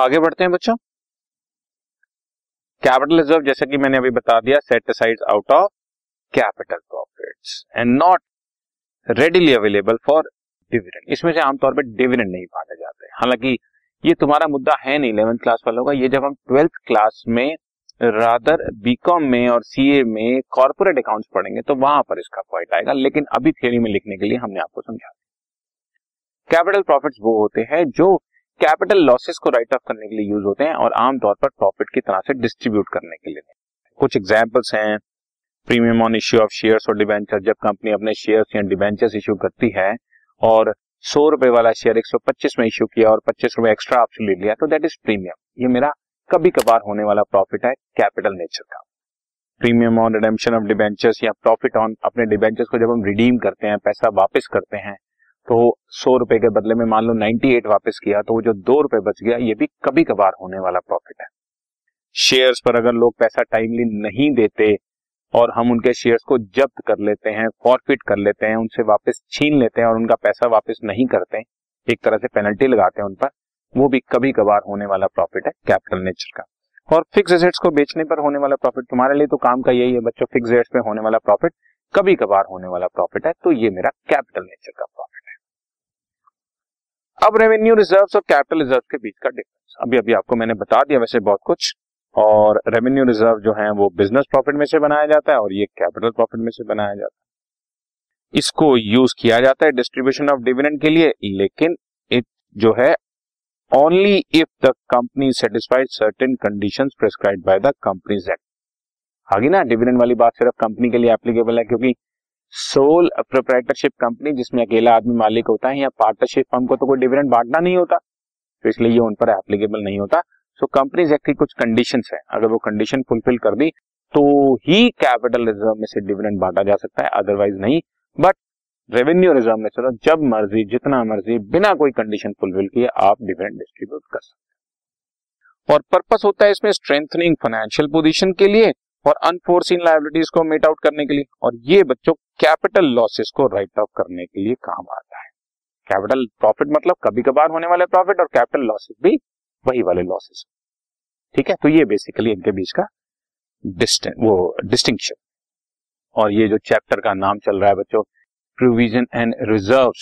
आगे बढ़ते हैं बच्चों। कैपिटल रिज़र्व जैसे कि मैंने अभी बता दिया set aside out of capital profits and not readily available for dividend इसमें से आमतौर पर डिविडेंड नहीं बांटे जाते। हालाँकि ये तुम्हारा मुद्दा है नहीं इलेवेंथ क्लास वालों का। ये जब हम ट्वेल्थ क्लास में रादर बीकॉम में और सीए में कॉर्पोरेट अकाउंट्स पढ़ेंगे तो वहाँ पर इसका पॉइंट आएगा। लेकिन अभी थियोरी में लिखने के लिए हमने आपको समझा। कैपिटल प्रॉफिट्स वो होते हैं जो कैपिटल लॉसेस को राइट ऑफ़ करने के लिए यूज़ होते हैं और आमतौर पर प्रॉफिट की तरह से डिस्ट्रीब्यूट करने के लिए। कुछ एग्जाम्पल्स हैं। Premium on issue of shares और डिवेंचर जब कंपनी अपने शेयर्स या डिवेंचर्स इश्यू करती है और सौ रुपए वाला शेयर एक सौ पच्चीस में इश्यू किया और पच्चीस रुपए एक्स्ट्रा आपसे ले लिया तो दैट इज़ प्रीमियम ये मेरा कभी कभार होने वाला प्रॉफिट है कैपिटल नेचर का। Premium on redemption of debentures या प्रॉफिट ऑन अपने डिबेंचर्स को जब हम रिडीम करते हैं, पैसा वापस करते हैं तो सौ रुपए के बदले में मान लो 98 वापस किया तो वो जो दो रुपए बच गया, ये भी कभी कभार होने वाला प्रॉफिट है। शेयर्स पर अगर लोग पैसा टाइमली नहीं देते और हम उनके शेयर्स को जब्त कर लेते हैं फॉरफिट कर लेते हैं, उनसे वापस छीन लेते हैं और उनका पैसा वापस नहीं करते एक तरह से पेनल्टी लगाते हैं उन पर, वो भी कभी कभार होने वाला प्रॉफिट है कैपिटल नेचर का। और फिक्स एसेट्स को बेचने पर होने वाला प्रॉफिट तुम्हारे लिए तो काम का यही है बच्चों फिक्स एसेट्स पे होने वाला प्रॉफिट कभी कभार होने वाला प्रॉफिट है तो ये मेरा कैपिटल नेचर का प्रॉफिट है। अब रेवेन्यू रिजर्व्स और कैपिटल रिज़र्व के बीच का डिफरेंस अभी अभी आपको मैंने बता दिया वैसे बहुत कुछ। और रेवेन्यू रिज़र्व जो है, वो बिज़नेस प्रॉफिट में से बनाया जाता है और ये कैपिटल प्रॉफिट में से बनाया जाता है। इसको यूज़ किया जाता है डिस्ट्रीब्यूशन ऑफ़ डिविडेंड के लिए, लेकिन इट जो है only if the company satisfied certain condition prescribe by the companies act आगे ना डिविडेंड वाली बात सिर्फ़ कंपनी के लिए एप्लीकेबल है, क्योंकि सोल प्रोप्राइटरशिप कंपनी जिसमें अकेला आदमी मालिक होता है या पार्टनरशिप फर्म को तो कोई डिविडेंड बांटना नहीं होता तो इसलिए ये उन पर एप्लीकेबल नहीं होता। सो कंपनीज़ एक्ट की कुछ कंडीशन है। अगर वो कंडीशन फुलफिल कर दी तो ही कैपिटल रिज़र्व में से डिविडेंड बांटा जा सकता है अदरवाइज़ नहीं। बट रेवेन्यू रिज़र्व में चलो जब मर्ज़ी, जितना मर्ज़ी, बिना कोई कंडीशन फुलफिल किए आप डिविडेंड डिस्ट्रीब्यूट कर सकते हैं। और पर्पस होता है इसमें स्ट्रेंथनिंग फाइनेंशियल पोजीशन के लिए। और अनफोर्सिन लाइबिलिटीज को मेट आउट करने के लिए, और ये बच्चों कैपिटल लॉसेस को राइट ऑफ़ करने के लिए काम आता है। कैपिटल प्रॉफिट मतलब कभी कभार होने वाले प्रॉफिट और कैपिटल लॉसेस भी वही वाले लॉसेस ठीक है? तो ये बेसिकली इनके बीच का वो डिस्टिंक्शन और ये जो चैप्टर का नाम चल रहा है बच्चों प्रोविज़न एंड रिज़र्व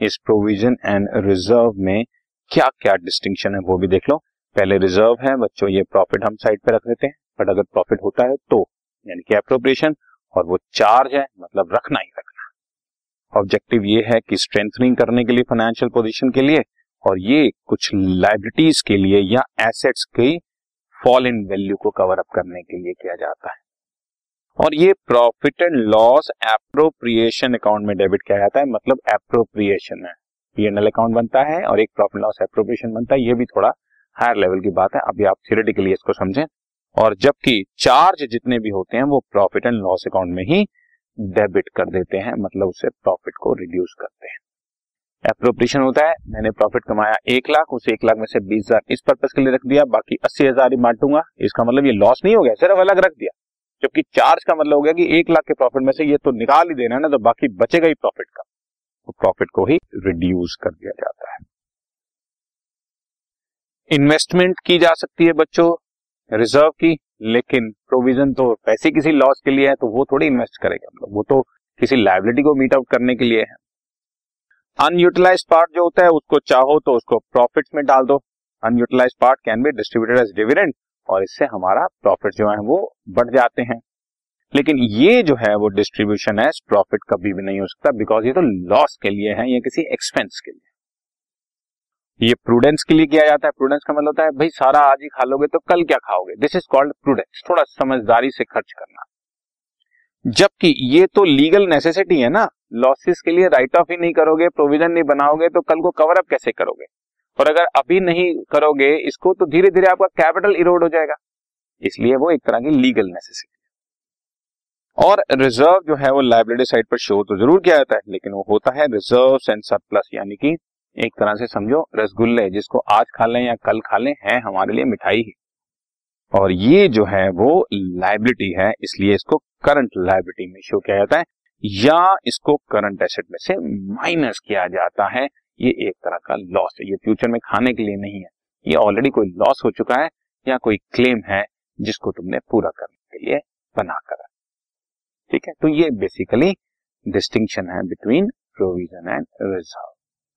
इस प्रोविज़न एंड रिज़र्व में क्या क्या डिस्टिंक्शन है वो भी देख लो। पहले रिज़र्व है बच्चों, ये प्रॉफिट हम साइड पे रख देते हैं। बट अगर प्रॉफिट होता है तो यानी कि अप्रोप्रिएशन और वो चार्ज है मतलब रखना ही रखना। ऑब्जेक्टिव ये है कि स्ट्रेंथनिंग करने के लिए फाइनेंशियल पोजीशन के लिए, और ये कुछ लाइबिलिटीज के लिए या एसेट्स की फॉल इन वैल्यू को कवर अप करने के लिए किया जाता है। और ये profit and loss appropriation account में डेबिट किया जाता है मतलब एप्रोप्रिएशन है। पीएनएल अकाउंट बनता है और एक प्रॉफिट लॉस एप्रोप्रिएशन बनता है, ये भी थोड़ा हायर लेवल की बात है। अभी आप थियोरेटिकली इसको समझें और जबकि चार्ज जितने भी होते हैं, वो प्रॉफिट एंड लॉस अकाउंट में ही डेबिट कर देते हैं मतलब उसे प्रॉफिट को रिड्यूस करते हैं। अप्रोप्रिएशन होता है, मैंने प्रॉफिट कमाया एक लाख, उस एक लाख में से बीस हज़ार इस पर्पज के लिए रख दिया, बाकी अस्सी हज़ार ही बांटूँगा इसका मतलब ये लॉस नहीं हो गया, सिर्फ़ अलग रख दिया। जबकि चार्ज का मतलब हो गया कि एक लाख के प्रॉफिट में से ये तो निकाल ही देना है ना तो बाकी बचेगा ही प्रॉफिट का। तो प्रॉफिट को ही रिड्यूस कर दिया जाता है। इन्वेस्टमेंट की जा सकती है बच्चों रिज़र्व की, लेकिन प्रोविज़न तो पैसे किसी लॉस के लिए है तो वो थोड़ी इन्वेस्ट करेगा मतलब वो तो किसी लाइबिलिटी को मीट आउट करने के लिए है। अनयूटिलाइज पार्ट जो होता है, उसको चाहो तो उसको प्रॉफिट में डाल दो। Unutilised part can be distributed as dividend और इससे हमारा प्रॉफिट जो है, वो बढ़ जाते हैं। लेकिन ये जो है, वो डिस्ट्रीब्यूशन है प्रॉफिट कभी भी नहीं हो सकता बिकॉज़ ये तो लॉस के लिए है, या किसी एक्सपेंस के लिए। ये प्रूडेंस के लिए किया जाता है। प्रूडेंस का मतलब होता है, भाई, सारा आज ही खा लोगे तो कल क्या खाओगे? दिस इज़ कॉल्ड प्रूडेंस थोड़ा समझदारी से खर्च करना। जबकि ये तो लीगल नेसेसिटी है ना। लॉसेस के लिए राइट ऑफ़ ही नहीं करोगे प्रोविज़न नहीं बनाओगे तो कल को कवर अप कैसे करोगे? और अगर अभी नहीं करोगे इसको तो धीरे धीरे आपका कैपिटल इरोड हो जाएगा। इसलिए वो एक तरह की लीगल नेसेसिटी और रिज़र्व जो है, वो लाइबिलिटी साइड पर शो तो ज़रूर किया जाता है, लेकिन वो होता है रिज़र्व एंड सरप्लस यानी कि एक तरह से समझो, रसगुल्ले जिसको आज खा लें या कल खा लें, है हमारे लिए मिठाई ही। और ये जो है वो लाइबिलिटी है, इसलिए इसको करंट लाइबिलिटी में शो किया जाता है, या इसको करंट एसेट में से माइनस किया जाता है, ये एक तरह का लॉस है। ये फ्यूचर में खाने के लिए नहीं है। ये ऑलरेडी कोई लॉस हो चुका है, या कोई क्लेम है, जिसको तुमने पूरा करने के लिए बना कर ठीक है? तो ये बेसिकली डिस्टिंक्शन है between provision and reserve